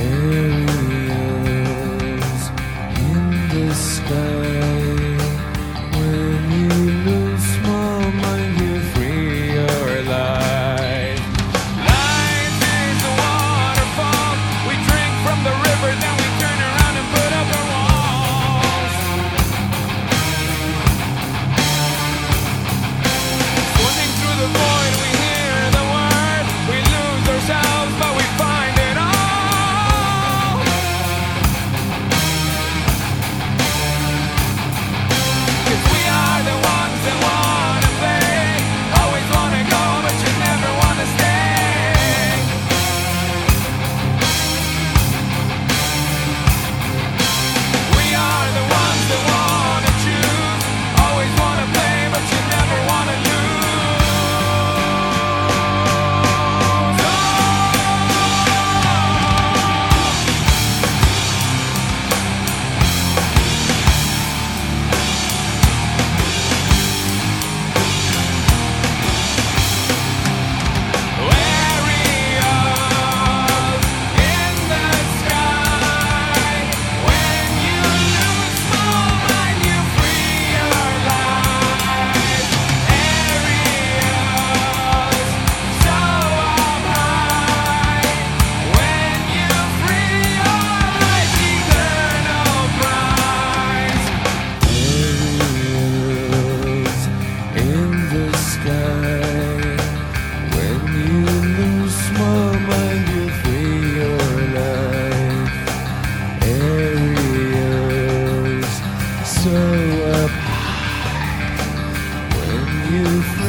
Yeah. You